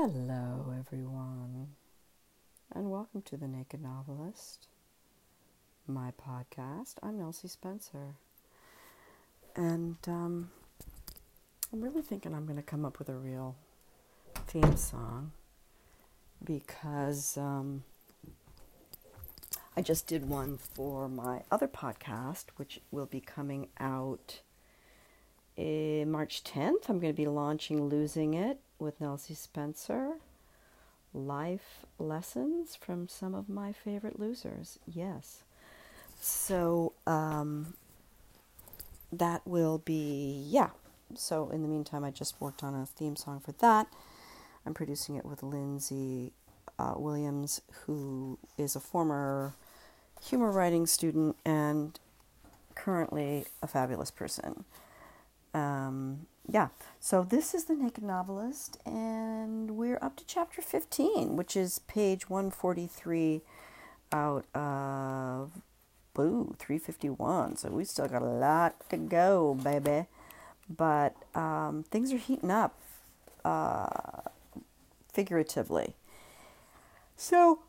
Hello, everyone, and welcome to The Naked Novelist, my podcast. I'm Nelsie Spencer, and um, I'm really thinking I'm going to come up with a real theme song because um, I just did one for my other podcast, which will be coming out uh, March 10th. I'm going to be launching Losing It with Nelsie Spencer. Life lessons from some of my favorite losers. Yes. So um, that will be, yeah. So in the meantime, I just worked on a theme song for that. I'm producing it with Lindsay uh, Williams, who is a former humor writing student and currently a fabulous person. Um, yeah, so this is The Naked Novelist, and we're up to chapter 15, which is page 143 out of Boo 351. So we still got a lot to go, baby. But um, things are heating up uh, figuratively. So,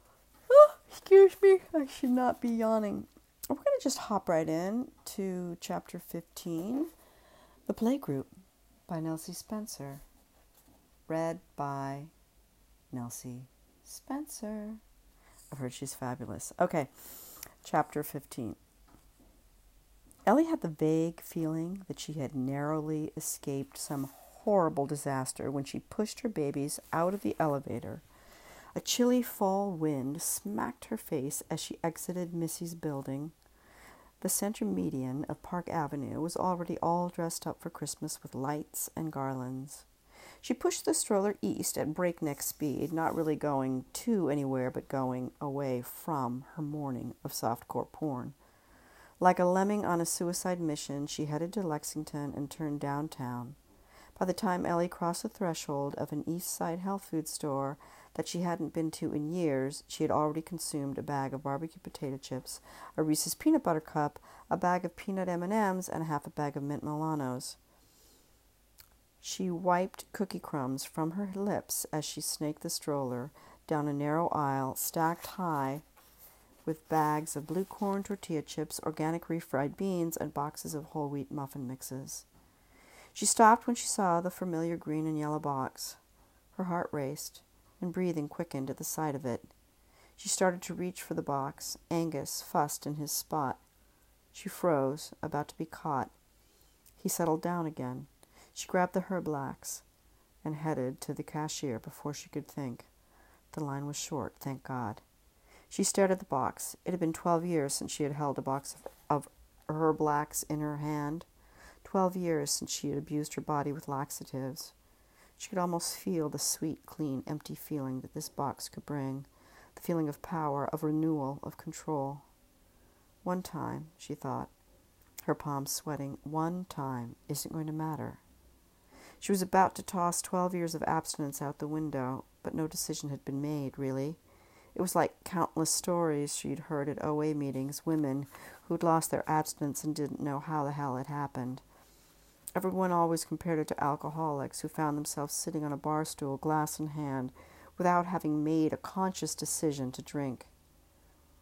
oh, excuse me, I should not be yawning. We're going to just hop right in to chapter 15 The Playgroup by Nelsie Spencer. Read by Nelsie Spencer. I've heard she's fabulous. Okay, chapter 15. Ellie had the vague feeling that she had narrowly escaped some horrible disaster when she pushed her babies out of the elevator. A chilly fall wind smacked her face as she exited Missy's building. The center median of Park Avenue was already all dressed up for Christmas with lights and garlands. She pushed the stroller east at breakneck speed, not really going to anywhere but going away from her morning of softcore porn. Like a lemming on a suicide mission, she headed to Lexington and turned downtown. By the time Ellie crossed the threshold of an East Side health food store that she hadn't been to in years, she had already consumed a bag of barbecue potato chips, a Reese's peanut butter cup, a bag of peanut M&Ms, and half a bag of mint Milanos. She wiped cookie crumbs from her lips as she snaked the stroller down a narrow aisle stacked high with bags of blue corn tortilla chips, organic refried beans, and boxes of whole wheat muffin mixes. She stopped when she saw the familiar green and yellow box. Her heart raced, and breathing quickened at the sight of it. She started to reach for the box. Angus fussed in his spot. She froze, about to be caught. He settled down again. She grabbed the Herblax and headed to the cashier before she could think. The line was short, thank God. She stared at the box. It had been twelve years since she had held a box of, of Herblax in her hand. Twelve years since she had abused her body with laxatives. She could almost feel the sweet, clean, empty feeling that this box could bring the feeling of power, of renewal, of control. One time, she thought, her palms sweating, one time isn't going to matter. She was about to toss twelve years of abstinence out the window, but no decision had been made, really. It was like countless stories she'd heard at OA meetings, women who'd lost their abstinence and didn't know how the hell it happened. Everyone always compared it to alcoholics who found themselves sitting on a bar stool, glass in hand, without having made a conscious decision to drink.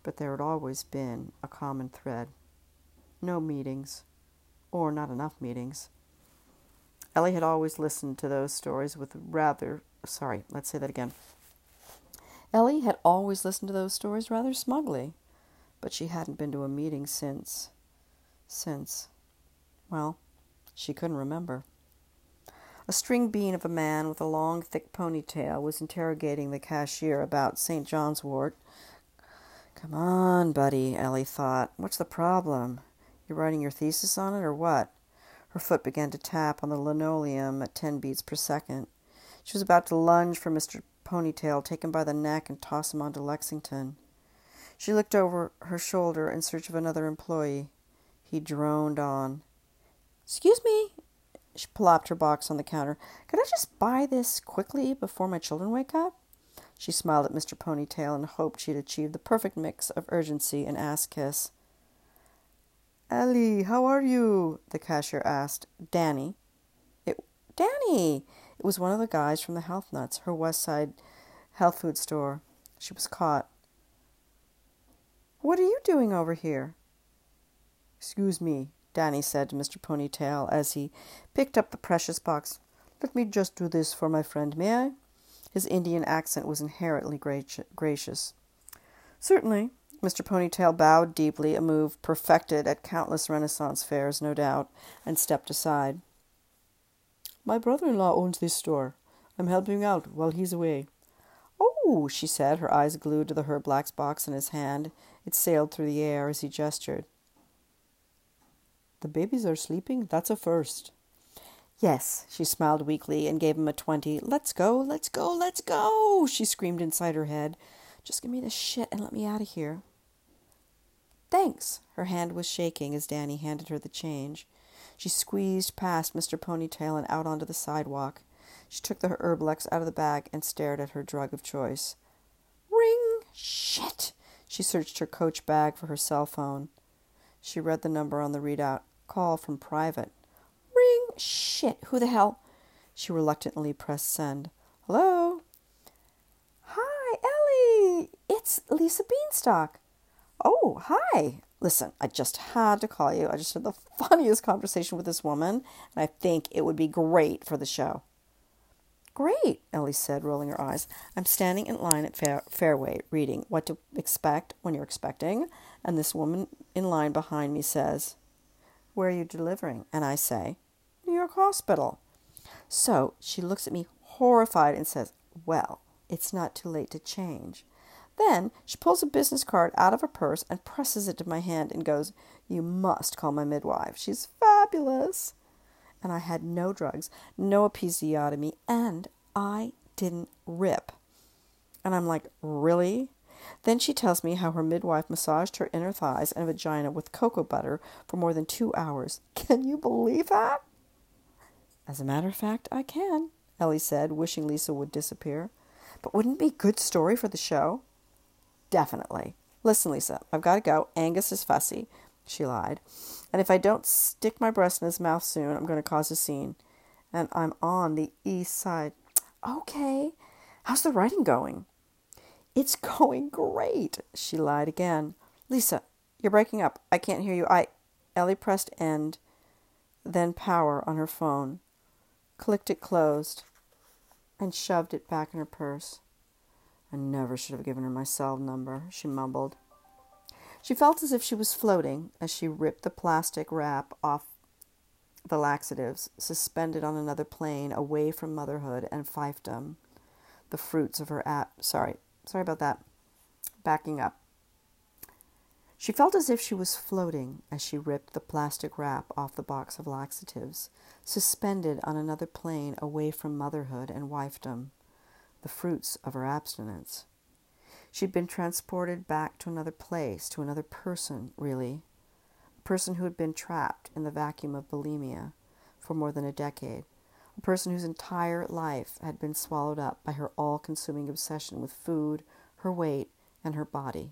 But there had always been a common thread no meetings, or not enough meetings. Ellie had always listened to those stories with rather, sorry, let's say that again. Ellie had always listened to those stories rather smugly, but she hadn't been to a meeting since, since, well, she couldn't remember. A string bean of a man with a long, thick ponytail was interrogating the cashier about St. John's wort. Come on, buddy, Ellie thought. What's the problem? You writing your thesis on it, or what? Her foot began to tap on the linoleum at ten beats per second. She was about to lunge for Mr. Ponytail, take him by the neck, and toss him onto Lexington. She looked over her shoulder in search of another employee. He droned on. Excuse me. She plopped her box on the counter. Could I just buy this quickly before my children wake up? She smiled at Mr. Ponytail and hoped she had achieved the perfect mix of urgency and ass kiss. Ellie, how are you? the cashier asked. Danny. It, Danny! It was one of the guys from the Health Nuts, her West Side health food store. She was caught. What are you doing over here? Excuse me, Danny said to Mr. Ponytail as he picked up the precious box. Let me just do this for my friend, may I? His Indian accent was inherently gracious. Certainly. Mr. Ponytail bowed deeply, a move perfected at countless Renaissance fairs, no doubt, and stepped aside. My brother in law owns this store. I'm helping out while he's away. Oh, she said, her eyes glued to the Herblax box in his hand. It sailed through the air as he gestured. The babies are sleeping? That's a first. Yes, she smiled weakly and gave him a twenty. Let's go, let's go, let's go, she screamed inside her head. Just give me the shit and let me out of here. Thanks. Her hand was shaking as Danny handed her the change. She squeezed past Mr. Ponytail and out onto the sidewalk. She took the Herblax out of the bag and stared at her drug of choice. Ring! Shit! She searched her coach bag for her cell phone. She read the number on the readout. Call from private. Ring! Shit! Who the hell? She reluctantly pressed send. Hello? Hi, Ellie! It's Lisa Beanstalk. Oh, hi. Listen, I just had to call you. I just had the funniest conversation with this woman, and I think it would be great for the show. Great, Ellie said, rolling her eyes. I'm standing in line at Fair- Fairway reading What to Expect When You're Expecting, and this woman in line behind me says, Where are you delivering? And I say, New York Hospital. So she looks at me horrified and says, Well, it's not too late to change. Then she pulls a business card out of her purse and presses it to my hand and goes, You must call my midwife. She's fabulous and I had no drugs, no episiotomy, and I didn't rip. And I'm like, really? Then she tells me how her midwife massaged her inner thighs and vagina with cocoa butter for more than two hours. Can you believe that? As a matter of fact, I can, Ellie said, wishing Lisa would disappear. But wouldn't it be a good story for the show? Definitely. Listen, Lisa, I've got to go. Angus is fussy. She lied. And if I don't stick my breast in his mouth soon, I'm going to cause a scene. And I'm on the east side. Okay. How's the writing going? It's going great. She lied again. Lisa, you're breaking up. I can't hear you. I. Ellie pressed end, then power on her phone, clicked it closed, and shoved it back in her purse. I never should have given her my cell number, she mumbled. She felt as if she was floating as she ripped the plastic wrap off the laxatives, suspended on another plane away from motherhood and fiefdom, the fruits of her app. Sorry, sorry about that. Backing up. She felt as if she was floating as she ripped the plastic wrap off the box of laxatives, suspended on another plane away from motherhood and wifedom, the fruits of her abstinence. She'd been transported back to another place, to another person, really. A person who had been trapped in the vacuum of bulimia for more than a decade. A person whose entire life had been swallowed up by her all consuming obsession with food, her weight, and her body.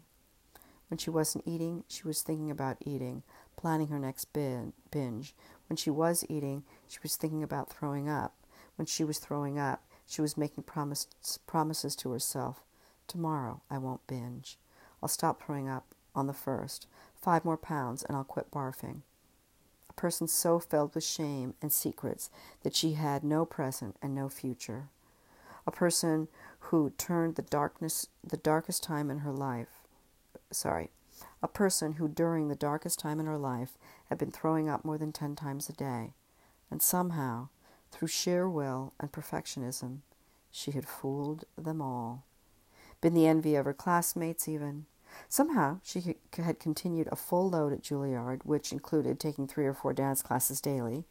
When she wasn't eating, she was thinking about eating, planning her next binge. When she was eating, she was thinking about throwing up. When she was throwing up, she was making promise, promises to herself Tomorrow I won't binge. I'll stop throwing up on the first. Five more pounds and I'll quit barfing. Person so filled with shame and secrets that she had no present and no future. A person who turned the darkness the darkest time in her life sorry, a person who during the darkest time in her life had been throwing up more than ten times a day, and somehow, through sheer will and perfectionism, she had fooled them all been the envy of her classmates even. Somehow she had continued a full load at Juilliard, which included taking three or four dance classes daily,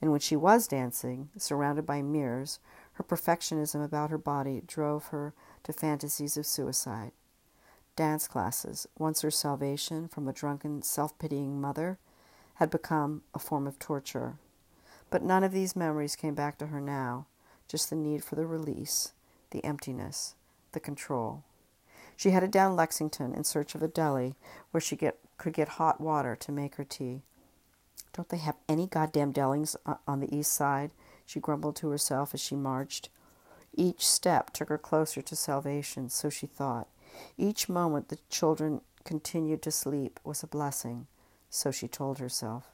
and when she was dancing, surrounded by mirrors, her perfectionism about her body drove her to fantasies of suicide. Dance classes, once her salvation from a drunken, self pitying mother, had become a form of torture. But none of these memories came back to her now, just the need for the release, the emptiness, the control. She headed down Lexington in search of a deli where she get, could get hot water to make her tea. Don't they have any goddamn delis on the east side? she grumbled to herself as she marched. Each step took her closer to salvation, so she thought. Each moment the children continued to sleep was a blessing, so she told herself.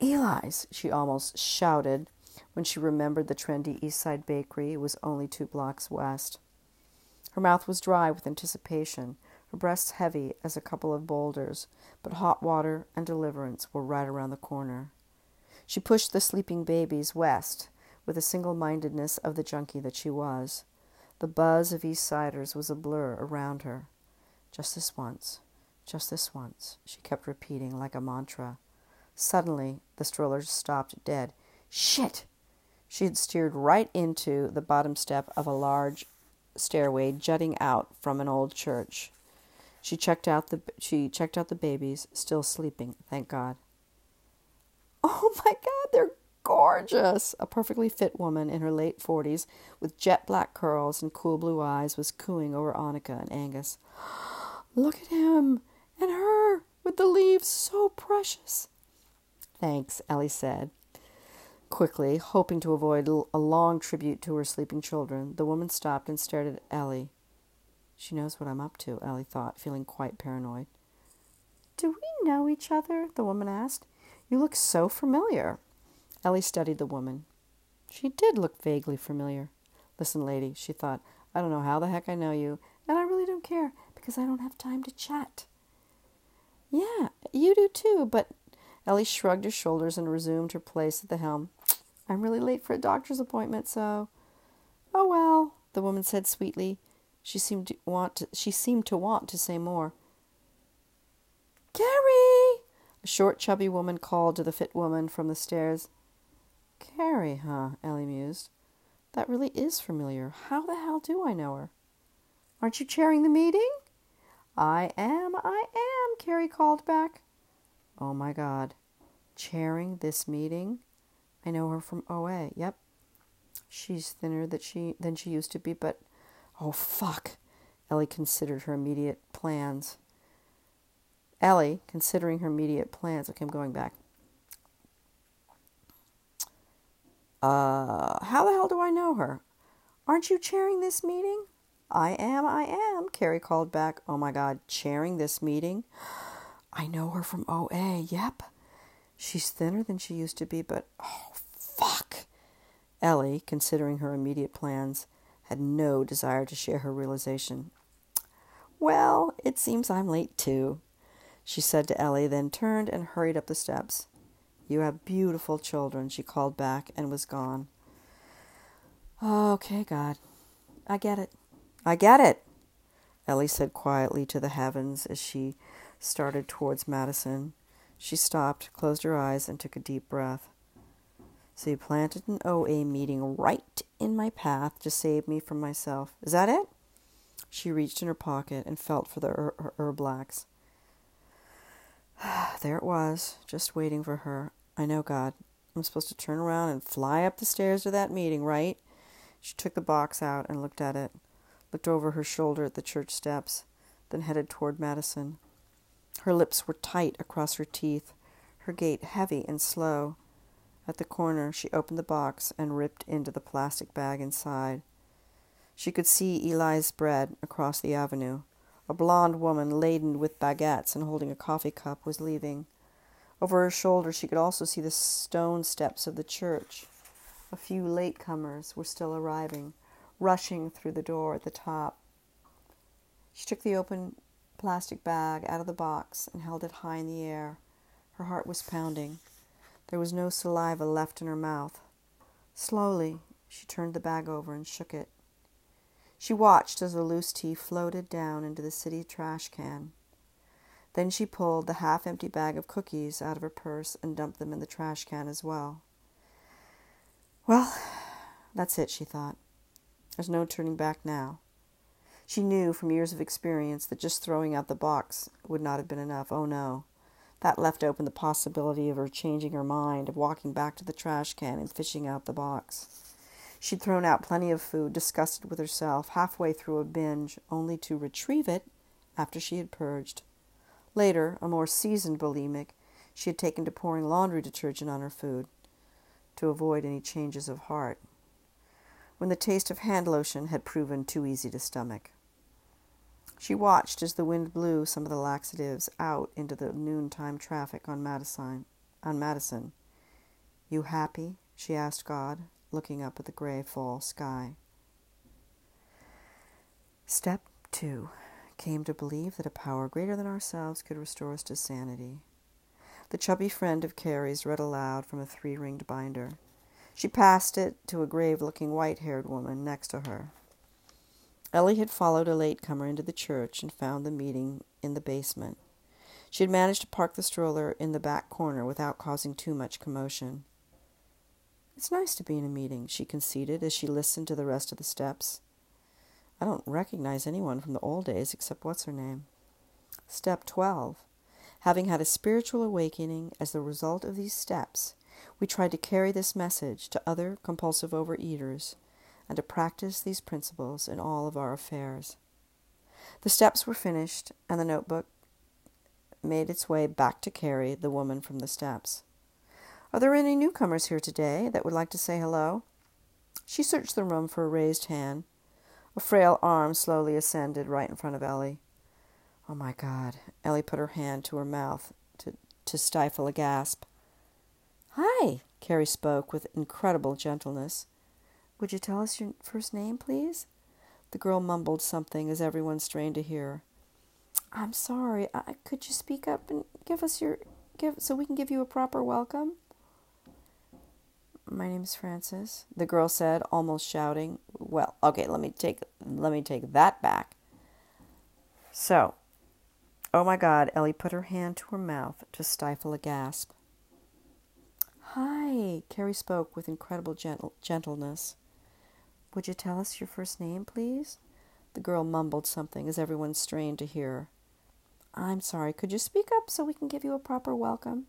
Eli's, she almost shouted when she remembered the trendy East Side bakery was only two blocks west. Her mouth was dry with anticipation, her breasts heavy as a couple of boulders, but hot water and deliverance were right around the corner. She pushed the sleeping babies west with the single mindedness of the junkie that she was. The buzz of East Siders was a blur around her. Just this once, just this once, she kept repeating like a mantra. Suddenly, the stroller stopped dead. Shit! She had steered right into the bottom step of a large stairway jutting out from an old church. She checked out the she checked out the babies, still sleeping, thank God. Oh my God, they're gorgeous! A perfectly fit woman in her late forties, with jet black curls and cool blue eyes, was cooing over Annika and Angus. Look at him and her with the leaves so precious. Thanks, Ellie said. Quickly, hoping to avoid a long tribute to her sleeping children, the woman stopped and stared at Ellie. She knows what I'm up to, Ellie thought, feeling quite paranoid. Do we know each other? the woman asked. You look so familiar. Ellie studied the woman. She did look vaguely familiar. Listen, lady, she thought, I don't know how the heck I know you, and I really don't care because I don't have time to chat. Yeah, you do too, but Ellie shrugged her shoulders and resumed her place at the helm. I'm really late for a doctor's appointment, so. Oh well, the woman said sweetly. She seemed to want to, she seemed to want to say more. Carrie! A short, chubby woman called to the fit woman from the stairs. Carrie, huh? Ellie mused. That really is familiar. How the hell do I know her? Aren't you chairing the meeting? I am, I am, Carrie called back. Oh my God. Chairing this meeting? I know her from OA. Yep. She's thinner she than she used to be, but oh fuck. Ellie considered her immediate plans. Ellie, considering her immediate plans. Okay, I'm going back. Uh, how the hell do I know her? Aren't you chairing this meeting? I am, I am, Carrie called back. Oh my god, chairing this meeting? I know her from OA, yep. She's thinner than she used to be, but oh, fuck. Ellie, considering her immediate plans, had no desire to share her realization. Well, it seems I'm late too, she said to Ellie, then turned and hurried up the steps. You have beautiful children, she called back and was gone. Oh, okay, God. I get it. I get it, Ellie said quietly to the heavens as she started towards Madison. She stopped, closed her eyes, and took a deep breath. So you planted an OA meeting right in my path to save me from myself. Is that it? She reached in her pocket and felt for the Herblax. there it was, just waiting for her. I know, God. I'm supposed to turn around and fly up the stairs to that meeting, right? She took the box out and looked at it, looked over her shoulder at the church steps, then headed toward Madison. Her lips were tight across her teeth, her gait heavy and slow. At the corner, she opened the box and ripped into the plastic bag inside. She could see Eli's bread across the avenue. A blonde woman laden with baguettes and holding a coffee cup was leaving. Over her shoulder, she could also see the stone steps of the church. A few latecomers were still arriving, rushing through the door at the top. She took the open plastic bag out of the box and held it high in the air. Her heart was pounding. There was no saliva left in her mouth. Slowly, she turned the bag over and shook it. She watched as the loose tea floated down into the city trash can. Then she pulled the half empty bag of cookies out of her purse and dumped them in the trash can as well. Well, that's it, she thought. There's no turning back now. She knew from years of experience that just throwing out the box would not have been enough. Oh no. That left open the possibility of her changing her mind, of walking back to the trash can and fishing out the box. She'd thrown out plenty of food, disgusted with herself, halfway through a binge, only to retrieve it after she had purged. Later, a more seasoned bulimic, she had taken to pouring laundry detergent on her food. to avoid any changes of heart, when the taste of hand lotion had proven too easy to stomach. She watched as the wind blew some of the laxatives out into the noontime traffic on Madison. On Madison. You happy? she asked God, looking up at the gray fall sky. Step two came to believe that a power greater than ourselves could restore us to sanity. The chubby friend of Carrie's read aloud from a three ringed binder. She passed it to a grave looking white haired woman next to her. Ellie had followed a latecomer into the church and found the meeting in the basement. She had managed to park the stroller in the back corner without causing too much commotion. It's nice to be in a meeting, she conceded as she listened to the rest of the steps. I don't recognize anyone from the old days except what's her name. Step 12. Having had a spiritual awakening as the result of these steps, we tried to carry this message to other compulsive overeaters and to practice these principles in all of our affairs. The steps were finished, and the notebook made its way back to Carrie, the woman from the steps. Are there any newcomers here today that would like to say hello? She searched the room for a raised hand. A frail arm slowly ascended right in front of Ellie. Oh my God. Ellie put her hand to her mouth to, to stifle a gasp. Hi, Carrie spoke with incredible gentleness. Would you tell us your first name, please? The girl mumbled something as everyone strained to hear. I'm sorry. I, could you speak up and give us your give so we can give you a proper welcome? My name's Frances, the girl said, almost shouting. Well, okay, let me take let me take that back. So, oh my God, Ellie put her hand to her mouth to stifle a gasp. Hi, Carrie spoke with incredible gentle- gentleness. Would you tell us your first name, please? The girl mumbled something as everyone strained to hear. I'm sorry, could you speak up so we can give you a proper welcome?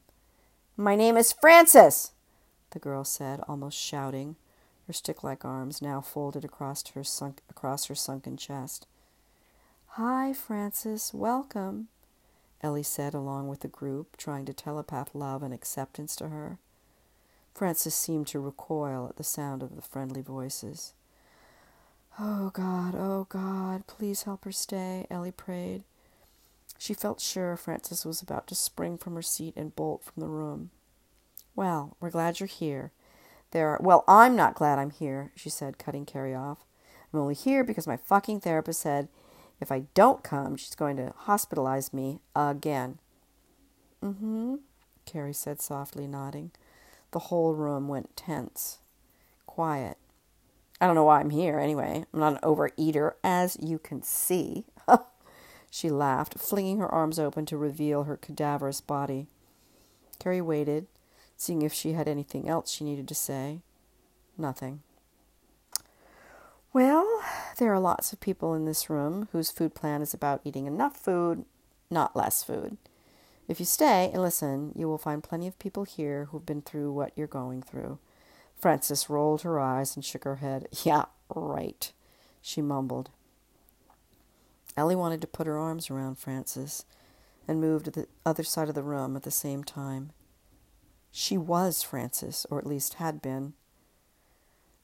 My name is Frances, the girl said, almost shouting, her stick-like arms now folded across her sunk across her sunken chest. Hi, Frances, welcome, Ellie said along with the group, trying to telepath love and acceptance to her. Frances seemed to recoil at the sound of the friendly voices. Oh God, oh God, please help her stay, Ellie prayed. She felt sure Frances was about to spring from her seat and bolt from the room. Well, we're glad you're here. There are, well, I'm not glad I'm here, she said, cutting Carrie off. I'm only here because my fucking therapist said if I don't come, she's going to hospitalize me again. Mm-hmm, Carrie said softly, nodding. The whole room went tense, quiet. I don't know why I'm here anyway. I'm not an overeater, as you can see. she laughed, flinging her arms open to reveal her cadaverous body. Carrie waited, seeing if she had anything else she needed to say. Nothing. Well, there are lots of people in this room whose food plan is about eating enough food, not less food. If you stay and listen, you will find plenty of people here who've been through what you're going through. Frances rolled her eyes and shook her head. Yeah, right, she mumbled. Ellie wanted to put her arms around Frances and move to the other side of the room at the same time. She was Frances, or at least had been.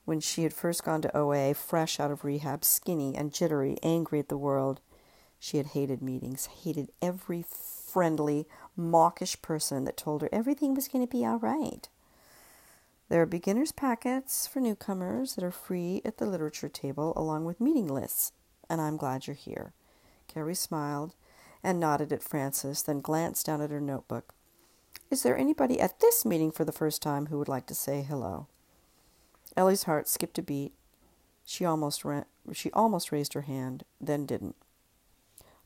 When she had first gone to OA, fresh out of rehab, skinny and jittery, angry at the world, she had hated meetings, hated every friendly, mawkish person that told her everything was going to be all right. There are beginners' packets for newcomers that are free at the literature table, along with meeting lists, and I'm glad you're here. Carrie smiled and nodded at Frances, then glanced down at her notebook. Is there anybody at this meeting for the first time who would like to say hello? Ellie's heart skipped a beat. She almost ran, she almost raised her hand, then didn't.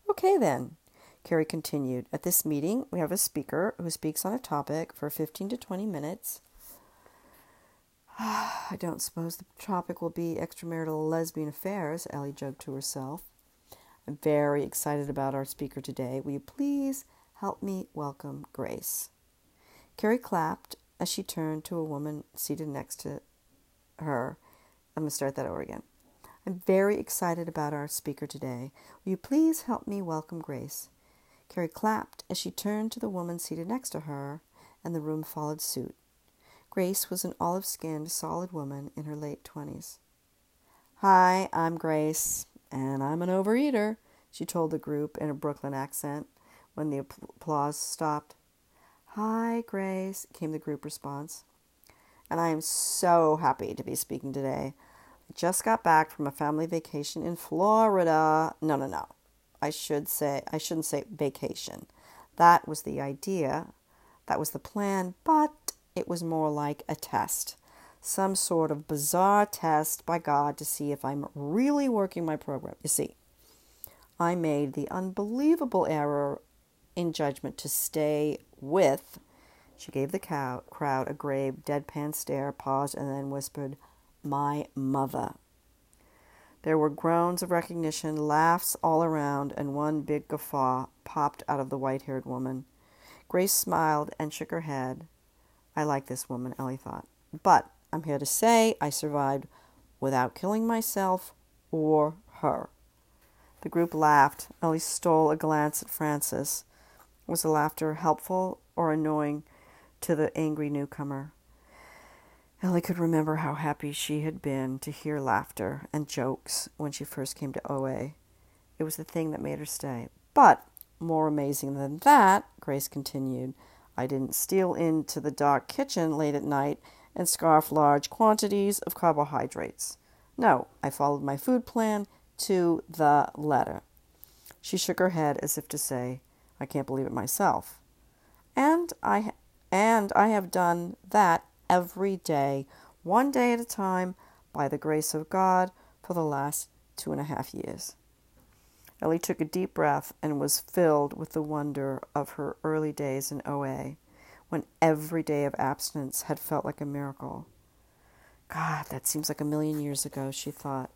Okay then, Carrie continued. At this meeting, we have a speaker who speaks on a topic for 15 to 20 minutes. I don't suppose the topic will be extramarital lesbian affairs, Ellie joked to herself. I'm very excited about our speaker today. Will you please help me welcome Grace? Carrie clapped as she turned to a woman seated next to her. I'm going to start that over again. I'm very excited about our speaker today. Will you please help me welcome Grace? Carrie clapped as she turned to the woman seated next to her, and the room followed suit. Grace was an olive skinned, solid woman in her late twenties. Hi, I'm Grace, and I'm an overeater, she told the group in a Brooklyn accent when the applause stopped. Hi, Grace, came the group response. And I am so happy to be speaking today. I just got back from a family vacation in Florida. No, no, no. I should say I shouldn't say vacation. That was the idea. That was the plan, but it was more like a test. Some sort of bizarre test by God to see if I'm really working my program. You see, I made the unbelievable error in judgment to stay with. She gave the cow, crowd a grave, deadpan stare, paused, and then whispered, My mother. There were groans of recognition, laughs all around, and one big guffaw popped out of the white haired woman. Grace smiled and shook her head. I like this woman, Ellie thought. But I'm here to say I survived without killing myself or her. The group laughed. Ellie stole a glance at Frances. Was the laughter helpful or annoying to the angry newcomer? Ellie could remember how happy she had been to hear laughter and jokes when she first came to OA. It was the thing that made her stay. But more amazing than that, Grace continued, I didn't steal into the dark kitchen late at night and scarf large quantities of carbohydrates. No, I followed my food plan to the letter. She shook her head as if to say, I can't believe it myself. And I and I have done that every day, one day at a time, by the grace of God, for the last two and a half years. Ellie took a deep breath and was filled with the wonder of her early days in OA, when every day of abstinence had felt like a miracle. God, that seems like a million years ago, she thought.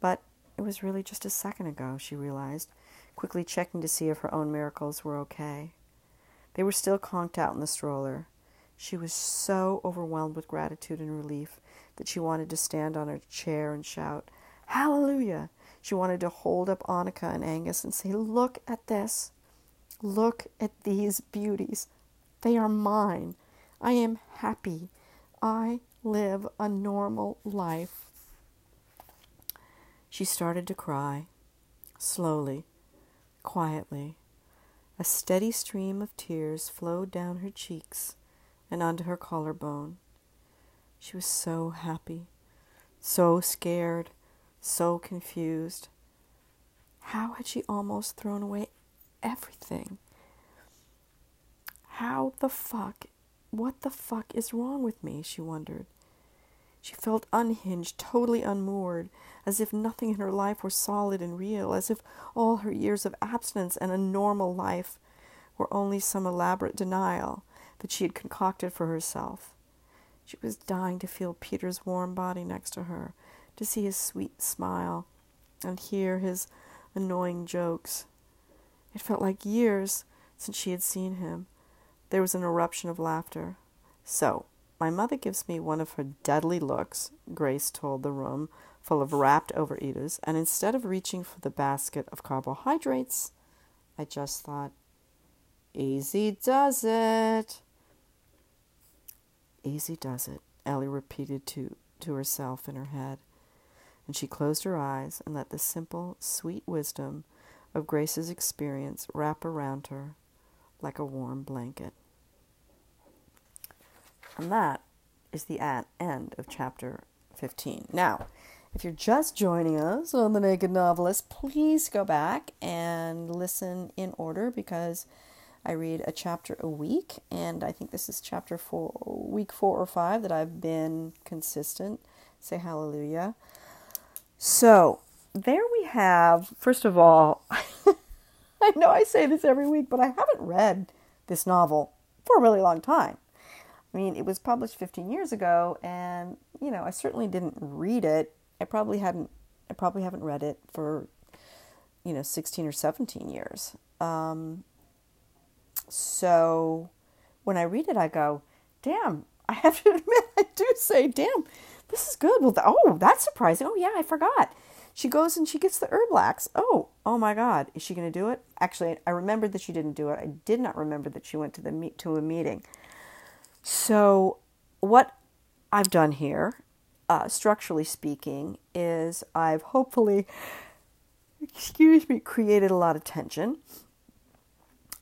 But it was really just a second ago, she realized, quickly checking to see if her own miracles were okay. They were still conked out in the stroller. She was so overwhelmed with gratitude and relief that she wanted to stand on her chair and shout, Hallelujah! She wanted to hold up Annika and Angus and say, Look at this. Look at these beauties. They are mine. I am happy. I live a normal life. She started to cry, slowly, quietly. A steady stream of tears flowed down her cheeks and onto her collarbone. She was so happy, so scared, so confused. How had she almost thrown away everything? How the fuck, what the fuck is wrong with me? She wondered. She felt unhinged, totally unmoored, as if nothing in her life were solid and real, as if all her years of abstinence and a normal life were only some elaborate denial that she had concocted for herself. She was dying to feel Peter's warm body next to her, to see his sweet smile, and hear his annoying jokes. It felt like years since she had seen him. There was an eruption of laughter. So, my mother gives me one of her deadly looks, Grace told the room full of rapt overeaters, and instead of reaching for the basket of carbohydrates, I just thought, easy does it. Easy does it, Ellie repeated to, to herself in her head. And she closed her eyes and let the simple, sweet wisdom of Grace's experience wrap around her like a warm blanket. And that is the end of chapter 15. Now, if you're just joining us on The Naked Novelist, please go back and listen in order because I read a chapter a week, and I think this is chapter four, week four or five that I've been consistent. Say hallelujah. So, there we have, first of all, I know I say this every week, but I haven't read this novel for a really long time. I mean, it was published 15 years ago, and, you know, I certainly didn't read it. I probably hadn't, I probably haven't read it for, you know, 16 or 17 years. Um, so when I read it, I go, damn, I have to admit, I do say, damn, this is good. Well, oh, that's surprising. Oh, yeah, I forgot. She goes and she gets the Herblax. Oh, oh my God, is she going to do it? Actually, I remembered that she didn't do it. I did not remember that she went to the meet to a meeting. So what I've done here, uh, structurally speaking, is I've hopefully, excuse me, created a lot of tension,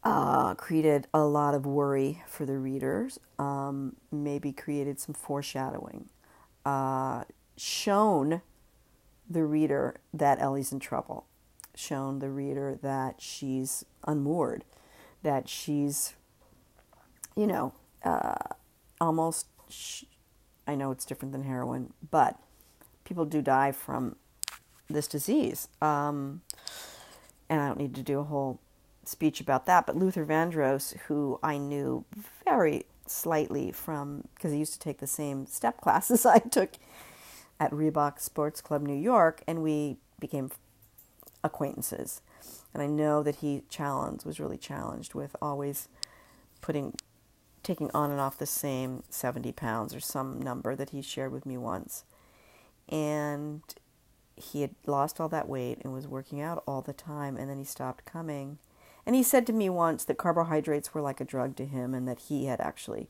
uh, created a lot of worry for the readers, um, maybe created some foreshadowing, uh, shown the reader that Ellie's in trouble, shown the reader that she's unmoored, that she's, you know, uh, almost. Sh- I know it's different than heroin, but people do die from this disease. Um, and I don't need to do a whole speech about that. But Luther Vandross, who I knew very slightly from, because he used to take the same step classes I took at Reebok Sports Club New York, and we became acquaintances. And I know that he challenged, was really challenged with always putting, taking on and off the same 70 pounds or some number that he shared with me once. And he had lost all that weight and was working out all the time, and then he stopped coming. And he said to me once that carbohydrates were like a drug to him, and that he had actually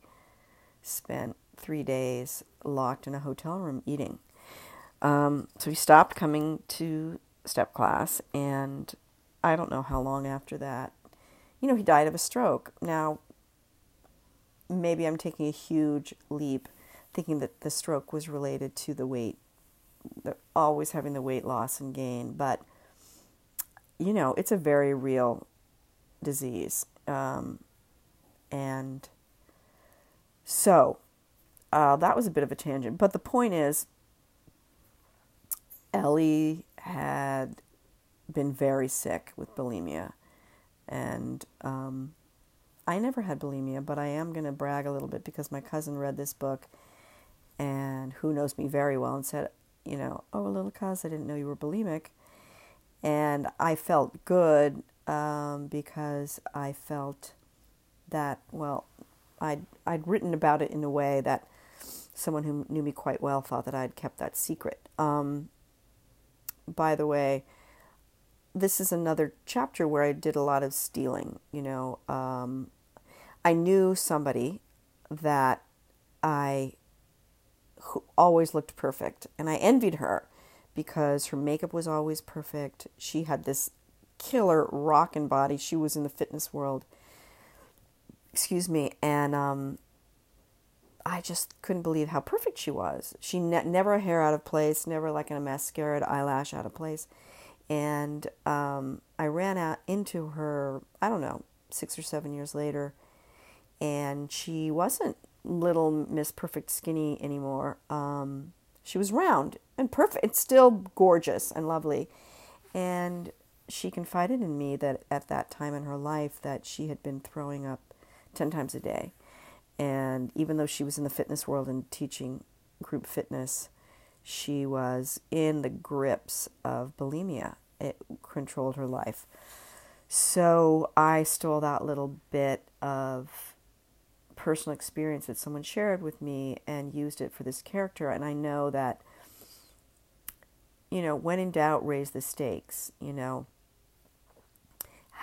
spent three days locked in a hotel room eating. Um, so he stopped coming to step class, and I don't know how long after that. You know, he died of a stroke. Now, maybe I'm taking a huge leap thinking that the stroke was related to the weight, always having the weight loss and gain, but you know, it's a very real disease. Um, and so uh, that was a bit of a tangent. But the point is, Ellie had been very sick with bulimia. And um, I never had bulimia, but I am going to brag a little bit because my cousin read this book and who knows me very well and said, you know, oh, a little cuz, I didn't know you were bulimic. And I felt good um, because I felt that, well, I'd, I'd written about it in a way that someone who knew me quite well thought that I'd kept that secret. Um, by the way, this is another chapter where I did a lot of stealing. You know, um, I knew somebody that I who always looked perfect, and I envied her because her makeup was always perfect. She had this killer rockin' body. She was in the fitness world. Excuse me, and um, I just couldn't believe how perfect she was. She ne- never a hair out of place, never like a mascara eyelash out of place. And um, I ran out into her, I don't know, six or seven years later, and she wasn't little Miss Perfect Skinny anymore. Um, she was round and perfect, it's still gorgeous and lovely. And she confided in me that at that time in her life that she had been throwing up 10 times a day and even though she was in the fitness world and teaching group fitness, she was in the grips of bulimia. It controlled her life. So I stole that little bit of personal experience that someone shared with me and used it for this character. And I know that, you know, when in doubt, raise the stakes. You know,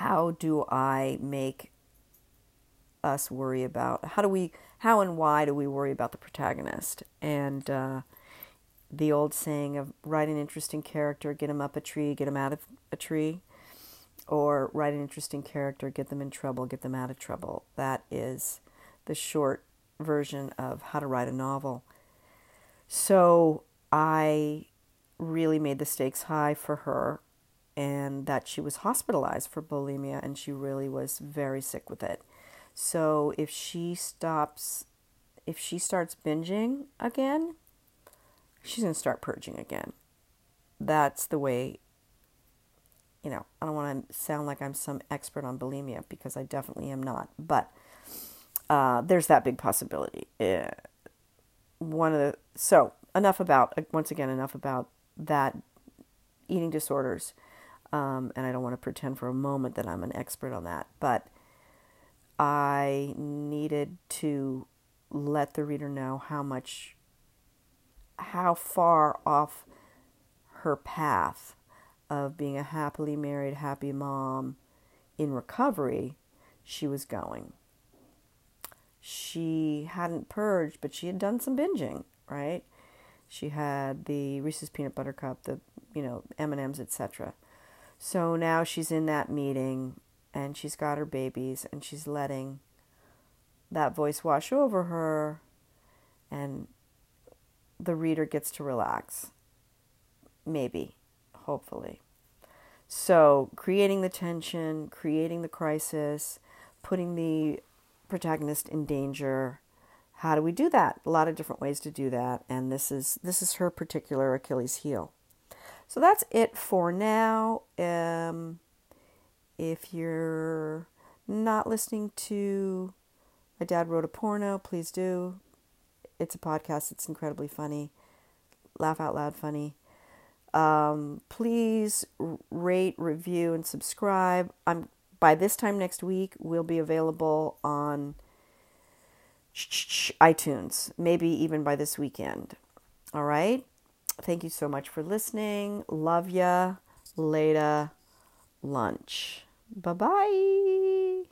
how do I make us worry about how do we how and why do we worry about the protagonist? And uh, the old saying of write an interesting character get him up a tree get him out of a tree or write an interesting character get them in trouble get them out of trouble. That is the short version of how to write a novel. So i really made the stakes high for her and that she was hospitalized for bulimia and she really was very sick with it so if she stops, if she starts binging again, she's going to start purging again. That's the way, you know, I don't want to sound like I'm some expert on bulimia because I definitely am not. But uh, there's that big possibility. Uh, one of the, so enough about, once again, enough about that eating disorders. Um, and I don't want to pretend for a moment that I'm an expert on that. But I needed to let the reader know how much, how far off her path of being a happily married, happy mom in recovery she was going. she hadn't purged, but she had done some binging, right? She had the Reese's peanut butter cup, the you know M and M's, etc. So now she's in that meeting, and she's got her babies, and she's letting that voice wash over her, and the reader gets to relax. Maybe, hopefully. So, creating the tension, creating the crisis, putting the protagonist in danger. How do we do that? A lot of different ways to do that, and this is this is her particular Achilles heel. So that's it for now. Um, if you're not listening to my dad wrote a porno, please do. It's a podcast. It's incredibly funny, laugh out loud funny. Um, please rate, review, and subscribe. I'm by this time next week, we'll be available on iTunes, maybe even by this weekend. All right. Thank you so much for listening. Love ya. Later. Lunch. Bye bye.